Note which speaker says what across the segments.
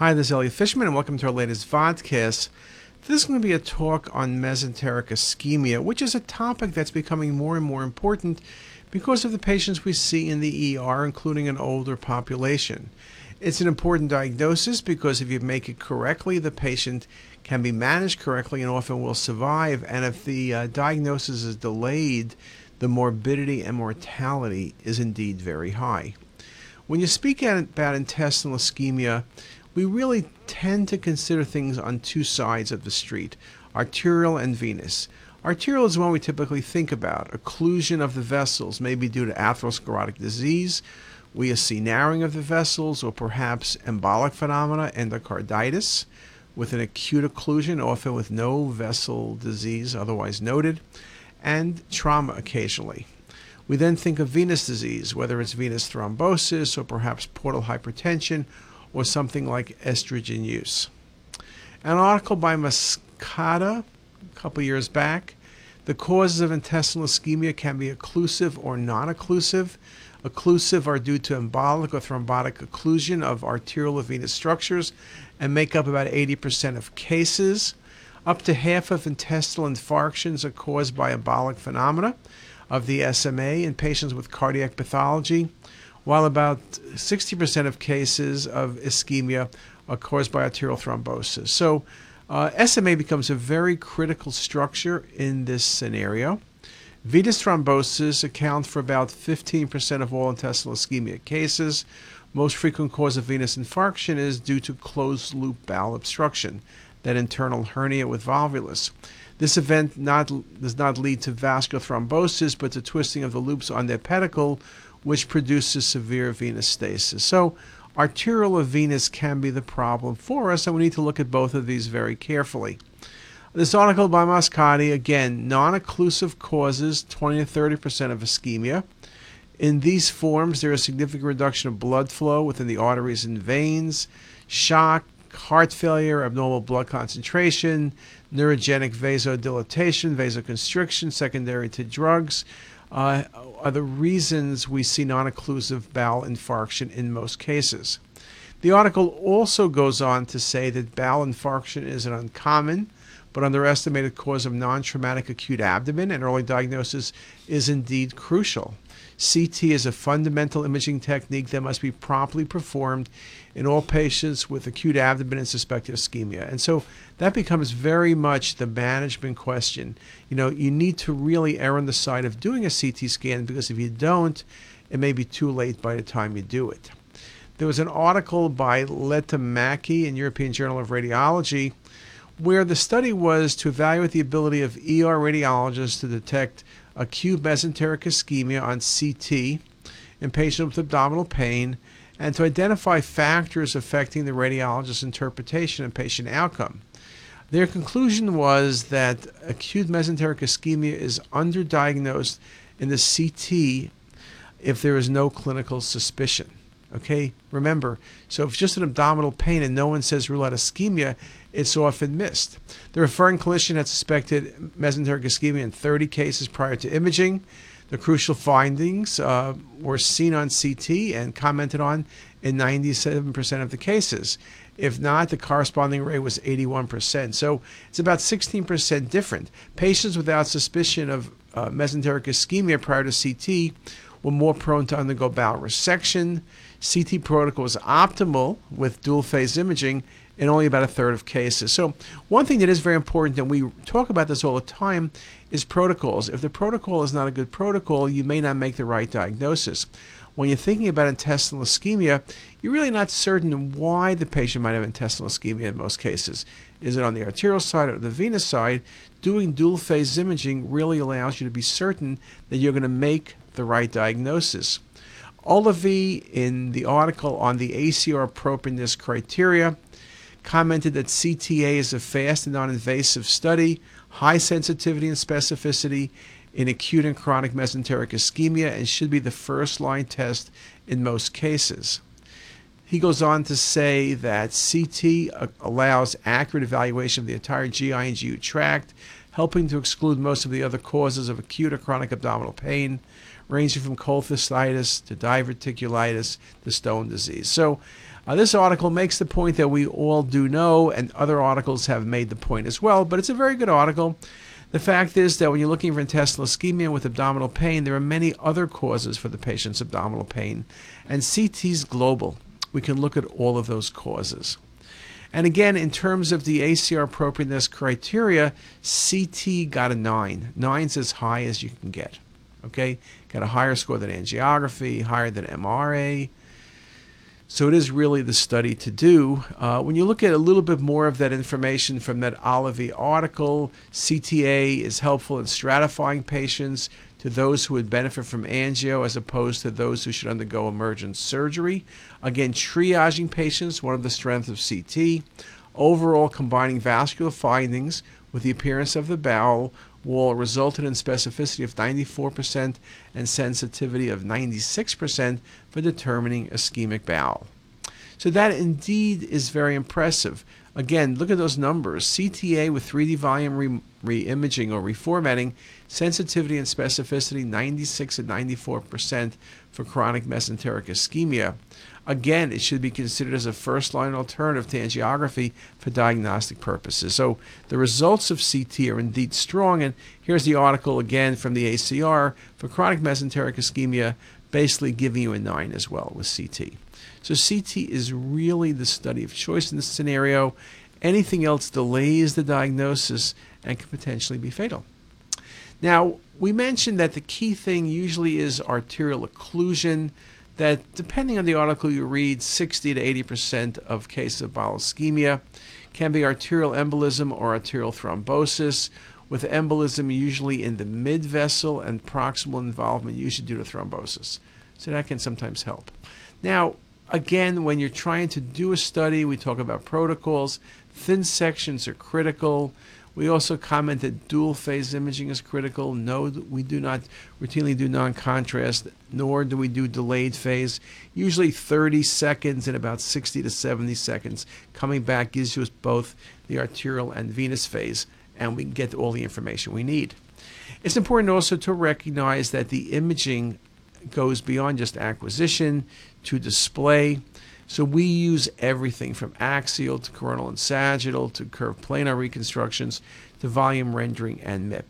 Speaker 1: Hi, this is Elliot Fishman, and welcome to our latest vodcast. This is going to be a talk on mesenteric ischemia, which is a topic that's becoming more and more important because of the patients we see in the ER, including an older population. It's an important diagnosis because if you make it correctly, the patient can be managed correctly and often will survive. And if the uh, diagnosis is delayed, the morbidity and mortality is indeed very high. When you speak about intestinal ischemia, we really tend to consider things on two sides of the street arterial and venous. Arterial is one we typically think about. Occlusion of the vessels may be due to atherosclerotic disease. We see narrowing of the vessels or perhaps embolic phenomena, endocarditis, with an acute occlusion, often with no vessel disease otherwise noted, and trauma occasionally. We then think of venous disease, whether it's venous thrombosis or perhaps portal hypertension or something like estrogen use. An article by Moschetta a couple years back. The causes of intestinal ischemia can be occlusive or non occlusive. Occlusive are due to embolic or thrombotic occlusion of arterial or venous structures and make up about 80% of cases. Up to half of intestinal infarctions are caused by embolic phenomena of the SMA in patients with cardiac pathology while about 60% of cases of ischemia are caused by arterial thrombosis. So, uh, SMA becomes a very critical structure in this scenario. Venous thrombosis accounts for about 15% of all intestinal ischemia cases. Most frequent cause of venous infarction is due to closed loop bowel obstruction, that internal hernia with volvulus. This event not, does not lead to vascular thrombosis, but to twisting of the loops on their pedicle, which produces severe venous stasis. So, arterial or venous can be the problem for us, and we need to look at both of these very carefully. This article by Moschetta, again, non occlusive causes 20 to 30 percent of ischemia. In these forms, there is significant reduction of blood flow within the arteries and veins, shock, heart failure, abnormal blood concentration, neurogenic vasodilatation, vasoconstriction secondary to drugs, uh, are the reasons we see non occlusive bowel infarction in most cases. The article also goes on to say that bowel infarction is an uncommon but underestimated cause of non traumatic acute abdomen, and early diagnosis is indeed crucial. CT is a fundamental imaging technique that must be promptly performed in all patients with acute abdomen and suspected ischemia. And so that becomes very much the management question. You know, you need to really err on the side of doing a CT scan because if you don't, it may be too late by the time you do it. There was an article by Lehtimäki in European Journal of Radiology where the study was to evaluate the ability of ER radiologists to detect acute mesenteric ischemia on CT in patients with abdominal pain and to identify factors affecting the radiologist's interpretation and patient outcome. Their conclusion was that acute mesenteric ischemia is underdiagnosed in the CT if there is no clinical suspicion. Okay, remember, so if it's just an abdominal pain and no one says rule out ischemia, it's often missed. The referring clinician had suspected mesenteric ischemia in 30 cases prior to imaging. The crucial findings uh, were seen on CT and commented on in 97% of the cases. If not, the corresponding rate was 81%. So it's about 16% different. Patients without suspicion of uh, mesenteric ischemia prior to CT were more prone to undergo bowel resection. CT protocol was optimal with dual phase imaging in only about a third of cases. So, one thing that is very important, and we talk about this all the time, is protocols. If the protocol is not a good protocol, you may not make the right diagnosis. When you're thinking about intestinal ischemia, you're really not certain why the patient might have intestinal ischemia in most cases. Is it on the arterial side or the venous side? Doing dual phase imaging really allows you to be certain that you're going to make the right diagnosis. Oliva, in the article on the ACR appropriateness criteria, commented that CTA is a fast and non invasive study, high sensitivity and specificity in acute and chronic mesenteric ischemia, and should be the first line test in most cases. He goes on to say that CT uh, allows accurate evaluation of the entire GI and GU tract, helping to exclude most of the other causes of acute or chronic abdominal pain, ranging from cholecystitis to diverticulitis to stone disease. So, Uh, this article makes the point that we all do know, and other articles have made the point as well, but it's a very good article. The fact is that when you're looking for intestinal ischemia with abdominal pain, there are many other causes for the patient's abdominal pain, and CT is global. We can look at all of those causes. And again, in terms of the ACR appropriateness criteria, CT got a 9. 9's as high as you can get. Okay? Got a higher score than angiography, higher than MRA. So it is really the study to do. Uh, when you look at a little bit more of that information from that Oliva article, CTA is helpful in stratifying patients to those who would benefit from angio as opposed to those who should undergo emergent surgery. Again, triaging patients, one of the strengths of CT. Overall, combining vascular findings with the appearance of the bowel wall resulted in specificity of 94% and sensitivity of 96% for determining ischemic bowel. So that indeed is very impressive. Again, look at those numbers. CTA with 3D volume re- imaging or reformatting, sensitivity and specificity 96 and 94% for chronic mesenteric ischemia. Again, it should be considered as a first line alternative to angiography for diagnostic purposes. So the results of CT are indeed strong. And here's the article again from the ACR for chronic mesenteric ischemia, basically giving you a 9 as well with CT. So CT is really the study of choice in this scenario. Anything else delays the diagnosis and can potentially be fatal. Now, we mentioned that the key thing usually is arterial occlusion that depending on the article you read, 60 to 80% of cases of bowel ischemia can be arterial embolism or arterial thrombosis, with embolism usually in the mid vessel and proximal involvement usually due to thrombosis. So that can sometimes help. Now, again, when you're trying to do a study, we talk about protocols. Thin sections are critical. We also comment that dual phase imaging is critical. No, we do not routinely do non contrast, nor do we do delayed phase. Usually 30 seconds and about 60 to 70 seconds. Coming back gives us both the arterial and venous phase, and we can get all the information we need. It's important also to recognize that the imaging goes beyond just acquisition to display. So we use everything from axial to coronal and sagittal to curved planar reconstructions to volume rendering and MIP.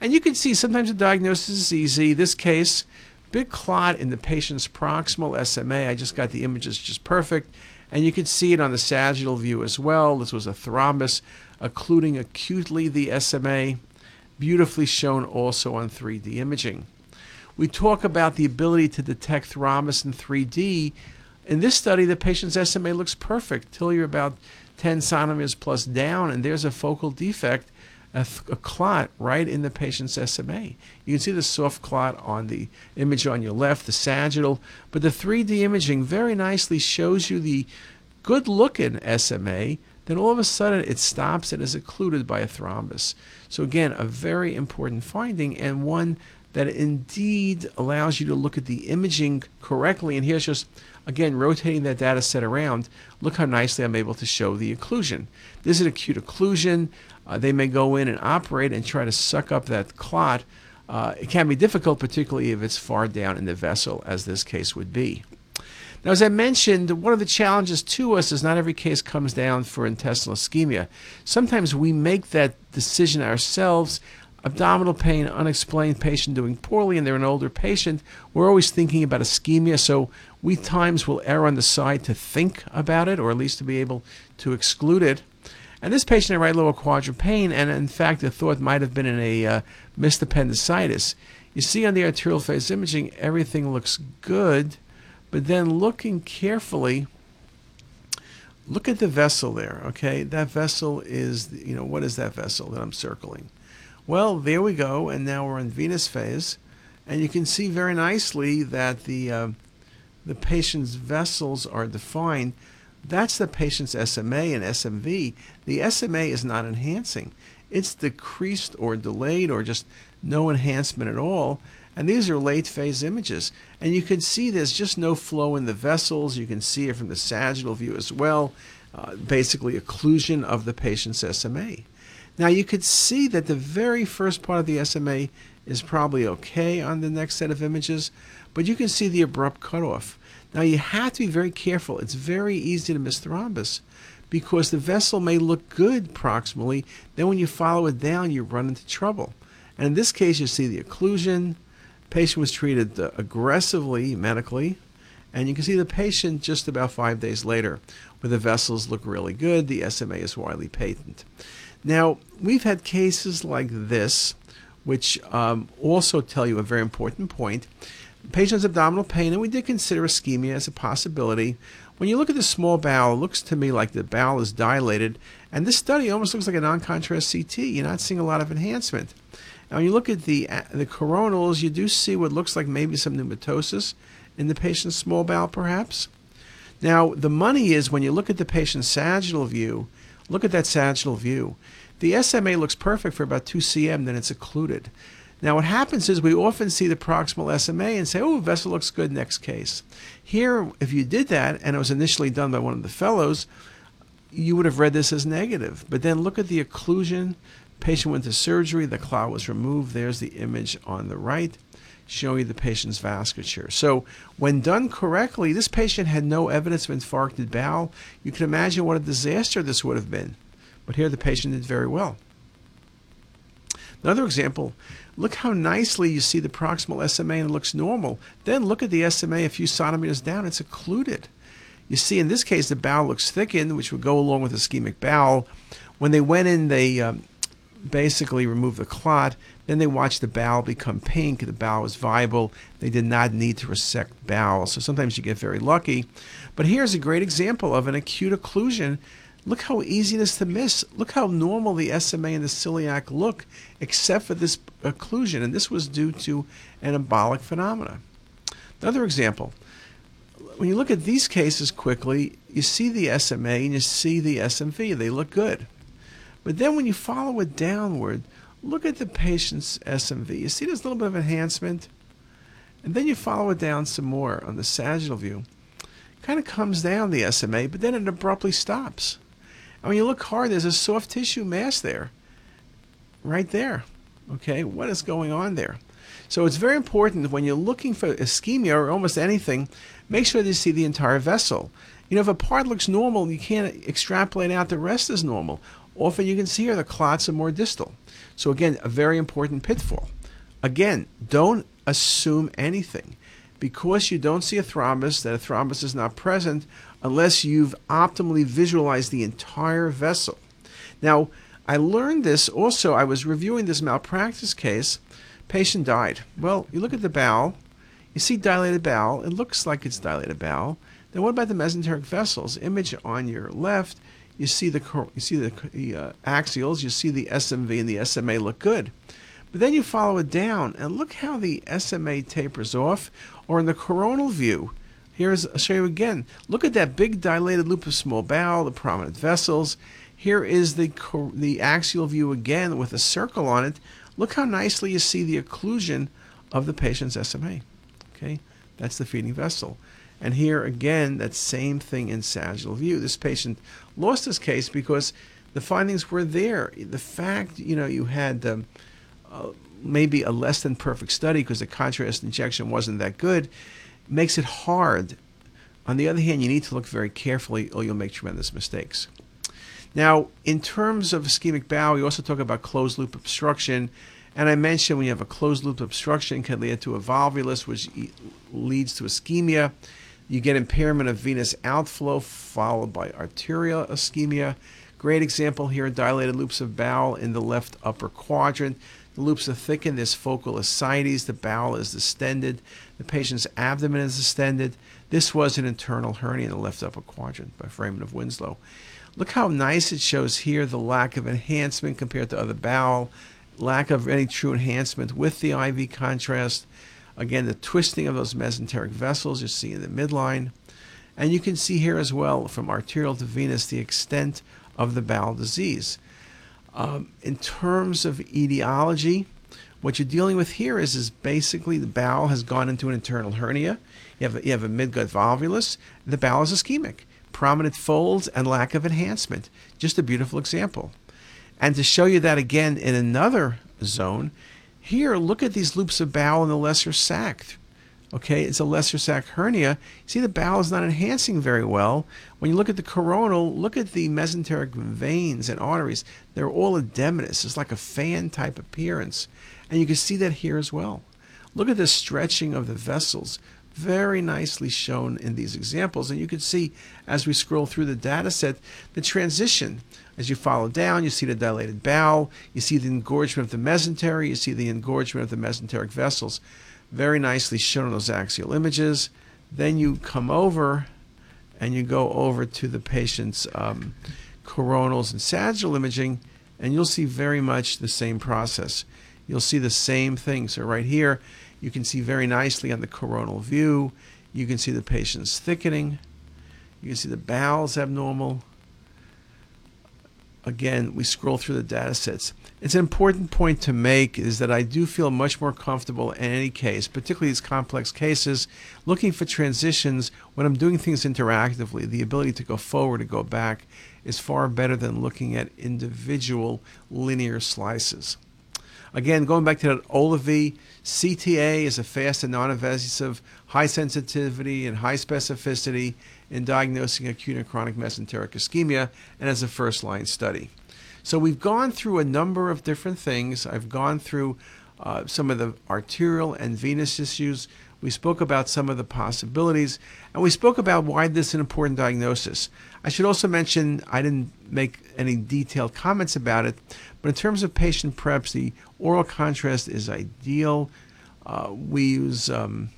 Speaker 1: And you can see sometimes the diagnosis is easy. This case, big clot in the patient's proximal SMA. I just got the images just perfect. And you can see it on the sagittal view as well. This was a thrombus occluding acutely the SMA, beautifully shown also on 3D imaging. We talk about the ability to detect thrombus in 3D in this study, the patient's SMA looks perfect till you're about 10 centimeters plus down, and there's a focal defect, a, th- a, clot right in the patient's SMA. You can see the soft clot on the image on your left, the sagittal, but the 3D imaging very nicely shows you the good looking SMA. Then all of a sudden it stops and is occluded by a thrombus. So, again, a very important finding and one that indeed allows you to look at the imaging correctly. And here's just Again, rotating that data set around, look how nicely I'm able to show the occlusion. This is an acute occlusion. Uh, they may go in and operate and try to suck up that clot. Uh, it can be difficult, particularly if it's far down in the vessel, as this case would be. Now, as I mentioned, one of the challenges to us is not every case comes down for intestinal ischemia. Sometimes we make that decision ourselves abdominal pain, unexplained patient doing poorly, and they're an older patient, we're always thinking about ischemia. So we times will err on the side to think about it, or at least to be able to exclude it. And this patient had right lower quadrant pain, and in fact, the thought might have been in a uh, missed appendicitis. You see on the arterial phase imaging, everything looks good, but then looking carefully, look at the vessel there, okay? That vessel is, you know, what is that vessel that I'm circling? Well, there we go, and now we're in venous phase, and you can see very nicely that the uh, the patient's vessels are defined. That's the patient's SMA and SMV. The SMA is not enhancing; it's decreased or delayed or just no enhancement at all. And these are late phase images. And you can see there's just no flow in the vessels. You can see it from the sagittal view as well. Uh, basically, occlusion of the patient's SMA. Now you could see that the very first part of the SMA is probably okay on the next set of images, but you can see the abrupt cutoff. Now you have to be very careful. It's very easy to miss thrombus because the vessel may look good proximally. Then when you follow it down, you run into trouble. And in this case, you see the occlusion. Patient was treated uh, aggressively medically, and you can see the patient just about five days later, where the vessels look really good. The SMA is widely patent. Now we've had cases like this, which um, also tell you a very important point. Patient's abdominal pain, and we did consider ischemia as a possibility. When you look at the small bowel, it looks to me like the bowel is dilated, and this study almost looks like a non-contrast CT. You're not seeing a lot of enhancement. Now, when you look at the the coronals, you do see what looks like maybe some pneumatosis in the patient's small bowel, perhaps. Now, the money is when you look at the patient's sagittal view. Look at that sagittal view. The SMA looks perfect for about 2 cm, then it's occluded. Now, what happens is we often see the proximal SMA and say, oh, vessel looks good, next case. Here, if you did that, and it was initially done by one of the fellows, you would have read this as negative. But then look at the occlusion. Patient went to surgery, the clot was removed. There's the image on the right showing you the patient's vasculature. So, when done correctly, this patient had no evidence of infarcted bowel. You can imagine what a disaster this would have been. But here the patient did very well. Another example, look how nicely you see the proximal SMA and it looks normal. Then look at the SMA a few centimeters down, it's occluded. You see, in this case, the bowel looks thickened, which would go along with ischemic bowel. When they went in, they um, basically removed the clot. Then they watched the bowel become pink. The bowel was viable. They did not need to resect bowel. So sometimes you get very lucky. But here's a great example of an acute occlusion Look how easy it is to miss. Look how normal the SMA and the celiac look, except for this occlusion. And this was due to an embolic phenomena. Another example. When you look at these cases quickly, you see the SMA and you see the SMV. They look good. But then when you follow it downward, look at the patient's SMV. You see there's a little bit of enhancement? And then you follow it down some more on the sagittal view. Kind of comes down the SMA, but then it abruptly stops. And mean, you look hard, there's a soft tissue mass there, right there. Okay, what is going on there? So it's very important when you're looking for ischemia or almost anything, make sure that you see the entire vessel. You know, if a part looks normal, you can't extrapolate out the rest is normal. Often you can see here the clots are more distal. So again, a very important pitfall. Again, don't assume anything. Because you don't see a thrombus, that a thrombus is not present, unless you've optimally visualized the entire vessel. Now, I learned this also, I was reviewing this malpractice case. Patient died. Well, you look at the bowel, you see dilated bowel, it looks like it's dilated bowel. Then what about the mesenteric vessels? Image on your left, you see the you see the, uh, axials, you see the SMV and the SMA look good. But then you follow it down and look how the SMA tapers off, or in the coronal view, Here's, I'll show you again. Look at that big dilated loop of small bowel, the prominent vessels. Here is the, the axial view again with a circle on it. Look how nicely you see the occlusion of the patient's SMA. Okay, that's the feeding vessel. And here again, that same thing in sagittal view. This patient lost his case because the findings were there. The fact, you know, you had um, uh, maybe a less than perfect study because the contrast injection wasn't that good makes it hard. On the other hand, you need to look very carefully or you'll make tremendous mistakes. Now, in terms of ischemic bowel, we also talk about closed loop obstruction. And I mentioned when you have a closed loop obstruction can lead to a volvulus, which leads to ischemia. You get impairment of venous outflow followed by arterial ischemia. Great example here, dilated loops of bowel in the left upper quadrant. The loops are thickened. There's focal ascites. The bowel is distended. The patient's abdomen is distended. This was an internal hernia in the left upper quadrant by foramen of Winslow. Look how nice it shows here the lack of enhancement compared to other bowel, lack of any true enhancement with the IV contrast. Again, the twisting of those mesenteric vessels you see in the midline. And you can see here as well from arterial to venous the extent of the bowel disease. Um, in terms of etiology, what you're dealing with here is, is basically the bowel has gone into an internal hernia. You have a, you have a midgut volvulus. The bowel is ischemic, prominent folds, and lack of enhancement. Just a beautiful example. And to show you that again in another zone, here, look at these loops of bowel in the lesser sac. Okay, it's a lesser sac hernia. See, the bowel is not enhancing very well. When you look at the coronal, look at the mesenteric veins and arteries. They're all edematous. It's like a fan type appearance. And you can see that here as well. Look at the stretching of the vessels. Very nicely shown in these examples. And you can see as we scroll through the data set, the transition. As you follow down, you see the dilated bowel, you see the engorgement of the mesentery, you see the engorgement of the mesenteric vessels very nicely shown on those axial images. Then you come over and you go over to the patient's um, coronals and sagittal imaging, and you'll see very much the same process. You'll see the same thing. So right here, you can see very nicely on the coronal view, you can see the patient's thickening. You can see the bowels abnormal again, we scroll through the data sets. It's an important point to make is that I do feel much more comfortable in any case, particularly these complex cases, looking for transitions when I'm doing things interactively. The ability to go forward and go back is far better than looking at individual linear slices. Again, going back to that Oliva, CTA is a fast and non-invasive, high sensitivity and high specificity in diagnosing acute and chronic mesenteric ischemia and as a first line study. So we've gone through a number of different things. I've gone through uh, some of the arterial and venous issues. We spoke about some of the possibilities, and we spoke about why this is an important diagnosis. I should also mention I didn't make any detailed comments about it, but in terms of patient preps, the oral contrast is ideal. Uh, we use um,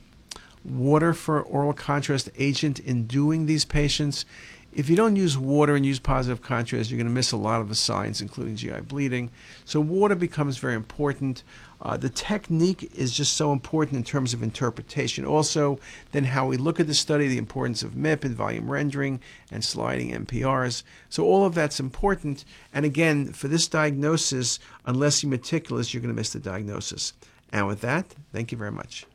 Speaker 1: water for oral contrast agent in doing these patients. If you don't use water and use positive contrast, you're going to miss a lot of the signs, including GI bleeding. So water becomes very important. Uh, the technique is just so important in terms of interpretation. Also, then how we look at the study, the importance of MIP and volume rendering and sliding MPRs. So all of that's important. And again, for this diagnosis, unless you're meticulous, you're going to miss the diagnosis. And with that, thank you very much.